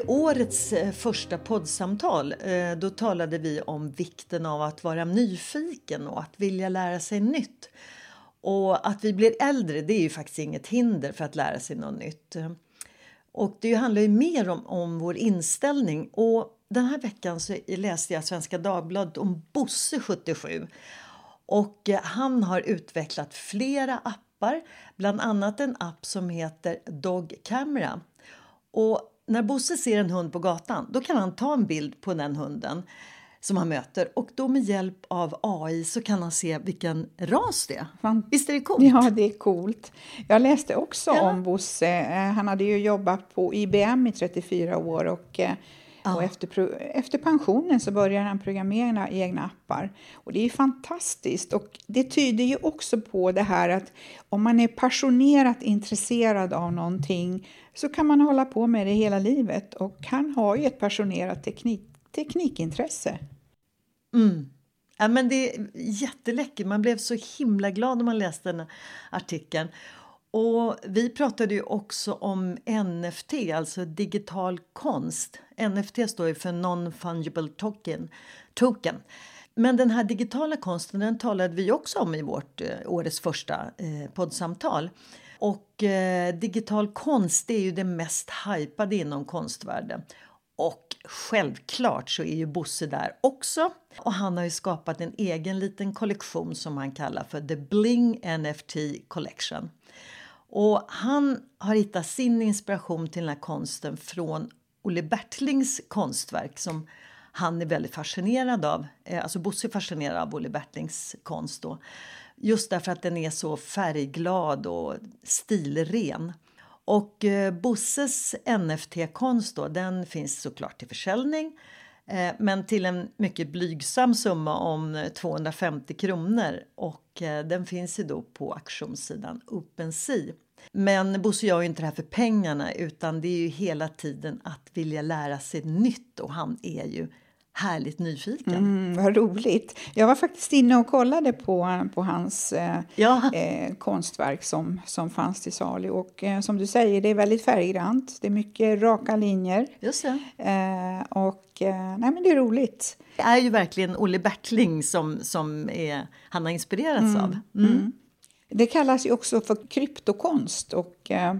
I årets eh, första poddsamtal eh, då talade vi om vikten av att vara nyfiken och att vilja lära sig nytt. Och att vi blir äldre det är ju faktiskt inget hinder för att lära sig något nytt. Och det handlar ju mer om, om vår inställning. Och den här veckan så läste jag Svenska Dagbladet om Bosse 77. Och eh, han har utvecklat flera appar, bland annat en app som heter Dog Camera. Och när Bosse ser en hund på gatan då kan han ta en bild på den hunden som han möter och då med hjälp av AI så kan han se vilken ras det är. Fan. Visst är det coolt? Ja, det är coolt. Jag läste också Ja. om Bosse. Eh, Han hade ju jobbat på IBM i 34 år och, eh, och efter, efter pensionen så började han programmera egna appar. Och det är fantastiskt och det tyder ju också på det här att om man är passionerat intresserad av någonting så kan man hålla på med det hela livet och han har ju ett passionerat teknik, teknikintresse. Ja, men det är jätteläckert. Man blev så himla glad när man läste den artikeln. Och vi pratade ju också om NFT, alltså digital konst. NFT står ju för non-fungible token. token. Men den här digitala konsten den talade vi också om i vårt eh, årets första eh, poddsamtal. Och eh, digital konst är ju det mest hypade inom konstvärlden. Och självklart så är ju Bosse där också. Och han har ju skapat en egen liten kollektion som han kallar för The Bling NFT Collection. Och han har hittat sin inspiration till den här konsten från Olle Bertlings konstverk som han är väldigt fascinerad av. Eh, alltså Bosse är fascinerad av Olle Bertlings konst då. Just därför att den är så färgglad och stilren. Och eh, Bosses NFT-konst då, den finns såklart till försäljning. Eh, men till en mycket blygsam summa om eh, 250 kronor. Och eh, den finns ju då på auktionssidan OpenSea. Men Bosse gör ju inte det här för pengarna utan det är ju hela tiden att vilja lära sig nytt och han är ju härligt nyfiken. Mm, vad roligt. Jag var faktiskt inne och kollade på, på hans eh, Ja. eh, konstverk som, som fanns till salu. Och eh, som du säger, det är väldigt färggrant. Det är mycket raka linjer. Just det. Eh, och eh, nej, men det är roligt. Det är ju verkligen Olle Bertling som, som är, han har inspirerats av. Mm. Det kallas ju också för kryptokonst och eh,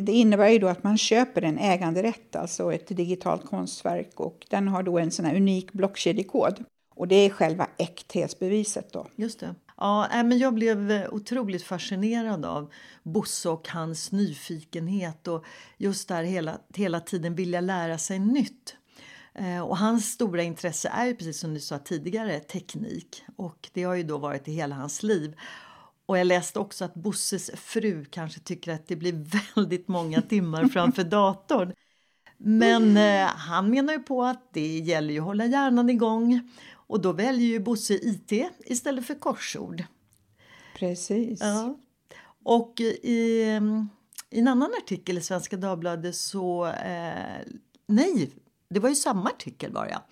det innebär ju då att man köper en äganderätt, alltså ett digitalt konstverk och den har då en sån här unik blockkedjekod. Och det är själva äkthetsbeviset då. Just det. Ja, men jag blev eh, otroligt fascinerad av Bosse och hans nyfikenhet och just där hela, hela tiden vilja lära sig nytt. Eh, och hans stora intresse är ju precis som du sa tidigare teknik och det har ju då varit i hela hans liv. Och jag läste också att Bosses fru kanske tycker att det blir väldigt många timmar framför datorn. Men eh, han menar ju på att det gäller ju att hålla hjärnan igång och då väljer ju Bosse IT istället för korsord. Precis. Ja. Och i, mm, i en annan artikel i Svenska Dagbladet så... Eh, nej, det var ju samma artikel bara.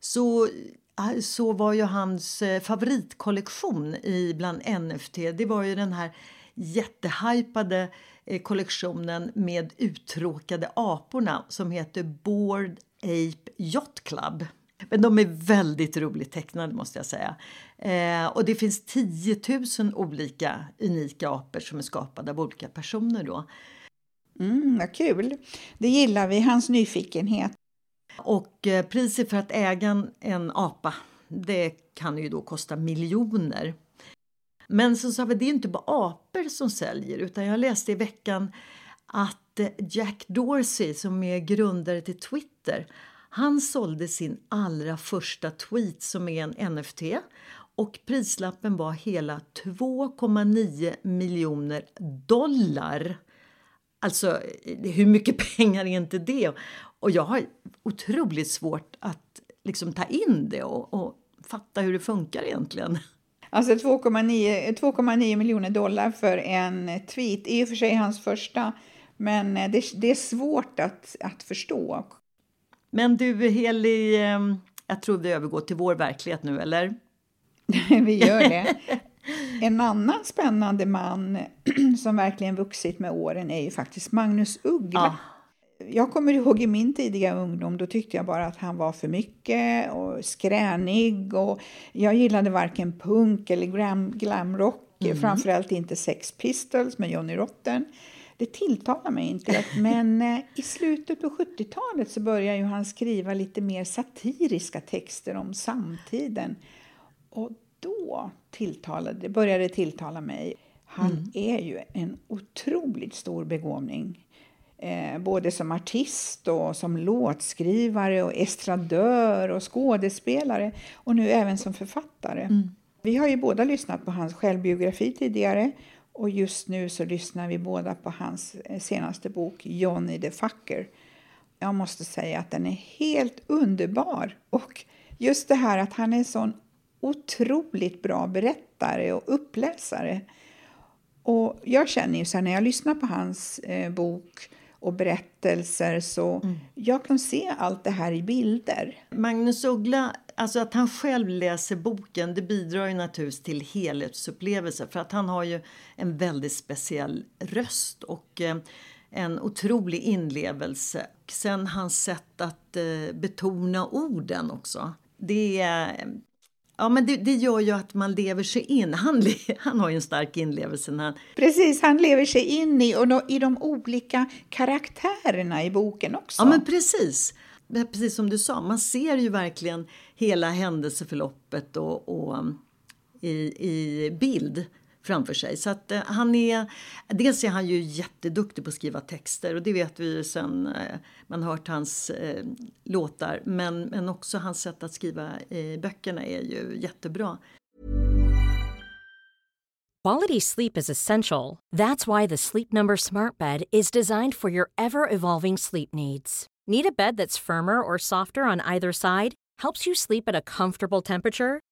Så Ah, så var ju hans eh, favoritkollektion i bland NFT, det var ju den här jättehypade eh, kollektionen med uttråkade aporna som heter Bored Ape Yacht Club. Men de är väldigt roligt tecknade måste jag säga. Eh, och det finns 10 000 olika unika apor som är skapade av olika personer då. Mm, vad kul! Det gillar vi, hans nyfikenhet. Och eh, priset för att äga en apa, det kan ju då kosta miljoner. Men som sagt, det är inte bara apor som säljer utan jag läste i veckan att eh, Jack Dorsey som är grundare till Twitter han sålde sin allra första tweet som är en NFT och prislappen var hela 2,9 miljoner dollar. Alltså, hur mycket pengar är inte det? Och jag har otroligt svårt att liksom ta in det och, och fatta hur det funkar egentligen. Alltså 2,9 miljoner dollar för en tweet, i och för sig hans första, men det, det är svårt att, att förstå. Men du Heli, ehm, jag tror vi övergår till vår verklighet nu, eller? vi gör det. En annan spännande man som verkligen vuxit med åren är ju faktiskt Magnus Uggla. Ah. Jag kommer ihåg i min tidiga ungdom, då tyckte jag bara att han var för mycket och skränig och jag gillade varken punk eller glam, glamrock, mm. framförallt inte Sex Pistols med Johnny Rotten. Det tilltalar mig inte. Men eh, i slutet på 70-talet så började ju han skriva lite mer satiriska texter om samtiden. Och då tilltalade, började tilltala mig. Han mm. är ju en otroligt stor begåvning. Eh, både som artist och som låtskrivare och estradör och skådespelare och nu även som författare. Mm. Vi har ju båda lyssnat på hans självbiografi tidigare och just nu så lyssnar vi båda på hans eh, senaste bok Johnny the Fucker. Jag måste säga att den är helt underbar. Och just det här att han är en sån otroligt bra berättare och uppläsare. Och jag känner ju så här, när jag lyssnar på hans eh, bok och berättelser så mm. jag kan se allt det här i bilder. Magnus Uggla, alltså att han själv läser boken det bidrar ju naturligtvis till helhetsupplevelser för att han har ju en väldigt speciell röst och eh, en otrolig inlevelse. Sen hans sätt att eh, betona orden också. Det är Ja, men det, det, gör ju att man lever sig in. Han, han har ju en stark inlevelse. Han... Precis, han lever sig in i, och då, i de olika karaktärerna i boken också. Ja, men precis. Precis som du sa, man ser ju verkligen hela händelseförloppet och, och i, i bild framför sig. Så att, eh, han är, dels är han ju jätteduktig på att skriva texter och det vet vi ju sen eh, man hört hans eh, låtar. Men, men också hans sätt att skriva eh, böckerna är ju jättebra. Quality sleep is essential. That's why the Sleep Number smart bed is designed for your ever evolving sleep needs. Need a bed that's firmer or softer on either side? Helps you sleep at a comfortable temperature?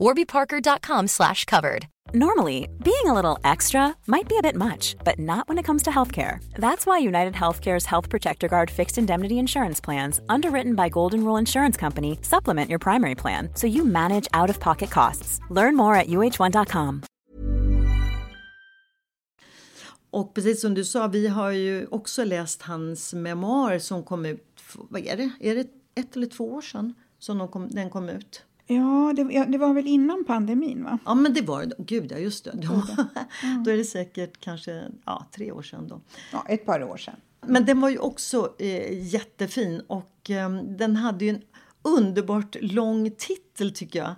warbyparker.com/covered. Normally, being a little extra might be a bit much, but not when it comes to healthcare. That's why United Healthcare's Health Protector Guard fixed indemnity insurance plans, underwritten by Golden Rule Insurance Company, supplement your primary plan so you manage out of pocket costs. Learn more at uh1.com. Och precis som du sa, vi har ju också läst hans memoar som kom ut, vad är det, är det ett eller två år sedan som de kom, den kom ut? Ja, det, det var väl innan pandemin va? Ja, men det var det. Gud, ja just det. Då, då är det säkert kanske ja, tre år sedan då. Ja, ett par år sedan. Men den var ju också eh, jättefin och eh, den hade ju en underbart lång titel tycker jag.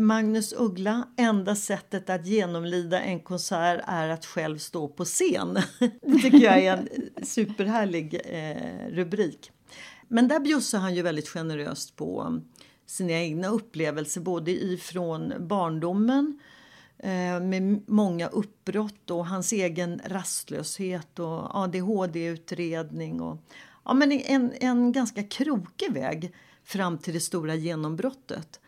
Magnus Uggla, enda sättet att genomlida en konsert är att själv stå på scen. Det tycker jag är en superhärlig eh, rubrik. Men där bjussar han ju väldigt generöst på sina egna upplevelser både ifrån barndomen eh, med många uppbrott och hans egen rastlöshet och ADHD-utredning. Och, ja, men en, en ganska krokig väg fram till det stora genombrottet.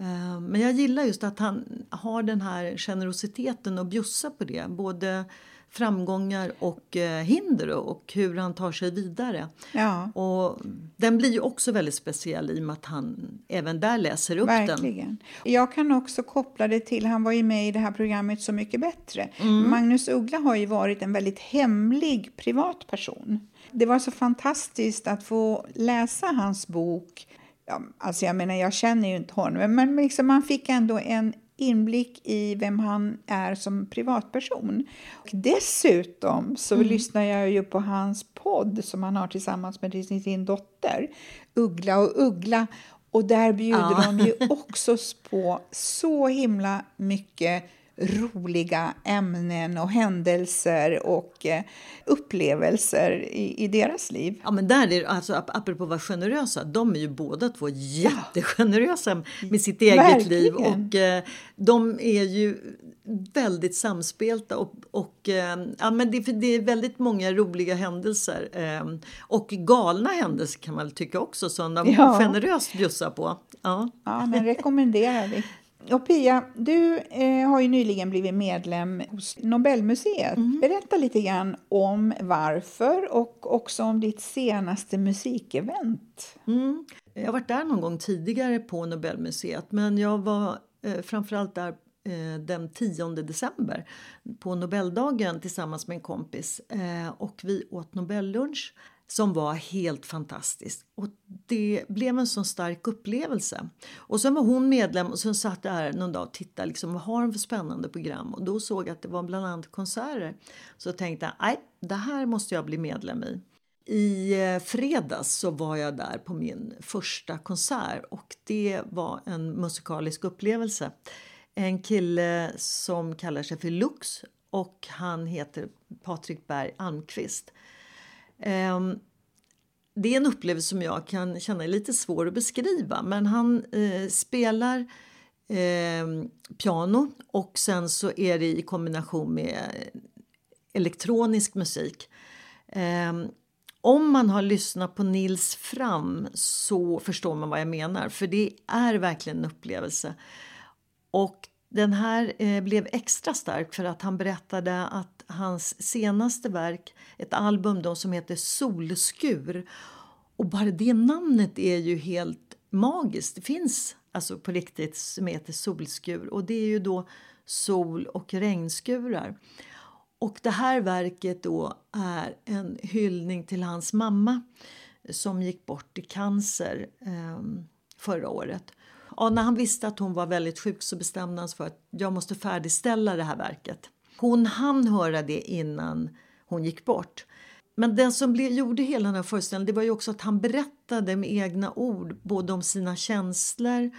Eh, men jag gillar just att han har den här generositeten och bjussar på det. Både framgångar och eh, hinder och hur han tar sig vidare. Ja. Och den blir ju också väldigt speciell i och med att han även där läser upp Verkligen. den. Jag kan också koppla det till, han var ju med i det här programmet Så mycket bättre. Mm. Magnus Uggla har ju varit en väldigt hemlig privatperson. Det var så fantastiskt att få läsa hans bok Ja, alltså jag menar, jag känner ju inte honom, men liksom man fick ändå en inblick i vem han är som privatperson. Och dessutom så mm. lyssnar jag ju på hans podd som han har tillsammans med sin dotter Uggla och Uggla. Och där bjuder ja. de ju också på så himla mycket roliga ämnen och händelser och eh, upplevelser i, i, deras liv. Ja, men där är alltså, apropå att vara generösa, de är ju båda två jättegenerösa med sitt eget Verkligen. liv och eh, de är ju väldigt samspelta och, och eh, ja, men det, det, är väldigt många roliga händelser eh, och galna händelser kan man tycka också som de ja. generöst bjussar på. Ja, ja men rekommenderar vi. Och Pia, du eh, har ju nyligen blivit medlem hos Nobelmuseet. Mm. Berätta lite grann om varför och också om ditt senaste musikevent. Mm. Jag har varit där någon gång tidigare på Nobelmuseet men jag var eh, framförallt där eh, den 10 december på Nobeldagen tillsammans med en kompis eh, och vi åt Nobellunch som var helt fantastisk. Och det blev en sån stark upplevelse. Och sen var hon medlem och sen satt jag här någon dag och tittade liksom, vad har de för spännande program och då såg jag att det var bland annat konserter. Så tänkte jag, nej, det här måste jag bli medlem i. I eh, fredags så var jag där på min första konsert och det var en musikalisk upplevelse. En kille som kallar sig för Lux och han heter Patrik Berg Almqvist. Ehm, det är en upplevelse som jag kan känna är lite svår att beskriva men han eh, spelar eh, piano och sen så är det i kombination med elektronisk musik. Eh, om man har lyssnat på Nils Fram så förstår man vad jag menar för det är verkligen en upplevelse. Och den här eh, blev extra stark för att han berättade att hans senaste verk, ett album då som heter Solskur. Och bara det namnet är ju helt magiskt. Det finns alltså på riktigt som heter Solskur och det är ju då sol och regnskurar. Och det här verket då är en hyllning till hans mamma som gick bort i cancer eh, förra året. Ja, när han visste att hon var väldigt sjuk så bestämde han sig för att jag måste färdigställa det här verket. Hon hann höra det innan hon gick bort. Men den som blev, gjorde hela den här föreställningen det var ju också att han berättade med egna ord både om sina känslor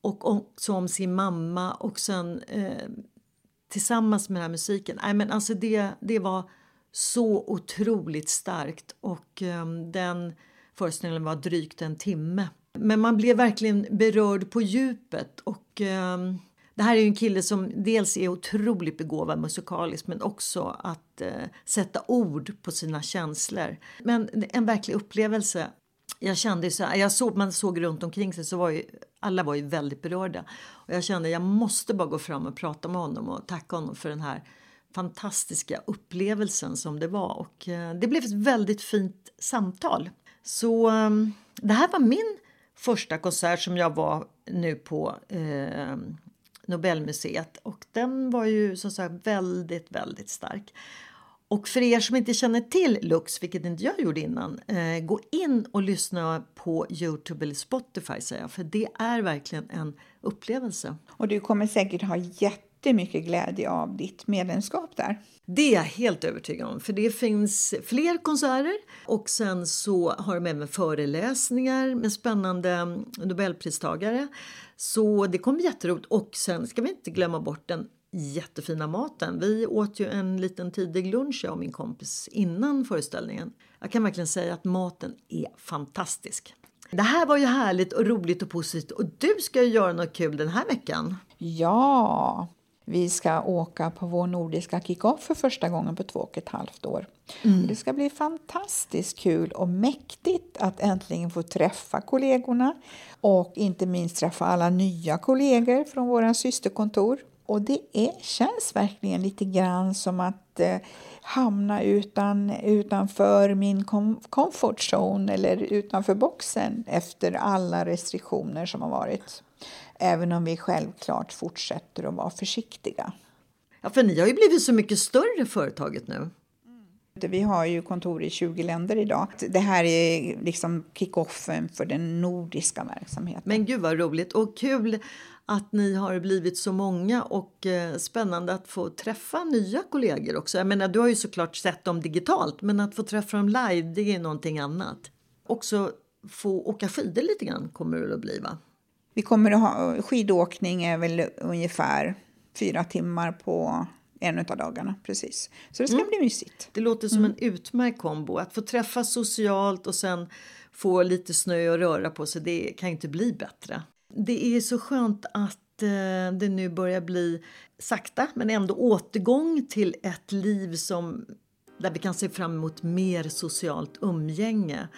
och också om sin mamma och sen eh, tillsammans med den här musiken. Nej, men alltså det, det var så otroligt starkt och eh, den föreställningen var drygt en timme. Men man blev verkligen berörd på djupet och eh, det här är en kille som dels är otroligt begåvad musikaliskt men också att eh, sätta ord på sina känslor. Men en verklig upplevelse. Jag kände så här, jag såg, man såg runt omkring sig så var ju, alla var ju väldigt berörda. Och jag kände jag måste bara gå fram och prata med honom och tacka honom för den här fantastiska upplevelsen som det var. Och eh, det blev ett väldigt fint samtal. Så eh, det här var min första konsert som jag var nu på eh, Nobelmuseet och den var ju som sagt väldigt, väldigt stark. Och för er som inte känner till Lux, vilket inte jag gjorde innan, eh, gå in och lyssna på Youtube eller Spotify säger jag, för det är verkligen en upplevelse. Och du kommer säkert ha jättemycket glädje av ditt medlemskap där. Det är jag helt övertygad om, för det finns fler konserter och sen så har de även föreläsningar med spännande nobelpristagare. Så det kommer bli jätteroligt och sen ska vi inte glömma bort den jättefina maten. Vi åt ju en liten tidig lunch jag och min kompis innan föreställningen. Jag kan verkligen säga att maten är fantastisk. Det här var ju härligt och roligt och positivt och du ska ju göra något kul den här veckan. Ja, vi ska åka på vår nordiska kick-off för första gången på två och ett halvt år. Mm. Det ska bli fantastiskt kul och mäktigt att äntligen få träffa kollegorna och inte minst träffa alla nya kollegor från våra systerkontor. Och det är, känns verkligen lite grann som att eh, hamna utan, utanför min com comfort zone eller utanför boxen efter alla restriktioner som har varit. Även om vi självklart fortsätter att vara försiktiga. Ja, för ni har ju blivit så mycket större företaget nu. Vi har ju kontor i 20 länder idag. Det här är liksom kick-offen för den nordiska verksamheten. Men gud vad roligt och kul att ni har blivit så många och eh, spännande att få träffa nya kollegor också. Jag menar, du har ju såklart sett dem digitalt, men att få träffa dem live, det är någonting annat. Också få åka skidor lite grann kommer det att bli va? Vi kommer att ha skidåkning är väl ungefär fyra timmar på en av dagarna. precis. Så det ska mm. bli mysigt. Det låter som mm. en utmärkt kombo. Att få träffas socialt och sen få lite snö och röra på sig, det kan inte bli bättre. Det är så skönt att eh, det nu börjar bli sakta men ändå återgång till ett liv som, där vi kan se fram emot mer socialt umgänge.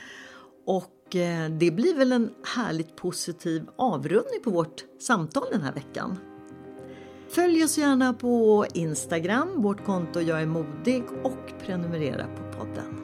Och och eh, det blir väl en härligt positiv avrundning på vårt samtal den här veckan. Följ oss gärna på Instagram, vårt konto Jag är modig och prenumerera på podden.